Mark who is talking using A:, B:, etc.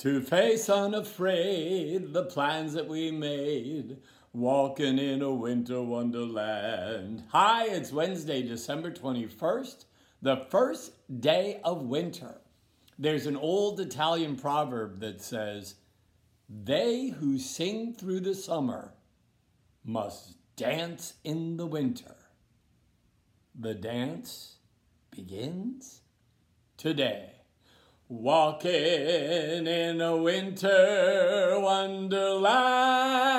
A: To face unafraid the plans that we made, walking in a winter wonderland. Hi, it's Wednesday, December 21st, the first day of winter. There's an old Italian proverb that says, They who sing through the summer must dance in the winter. The dance begins today. Walking in a winter wonderland.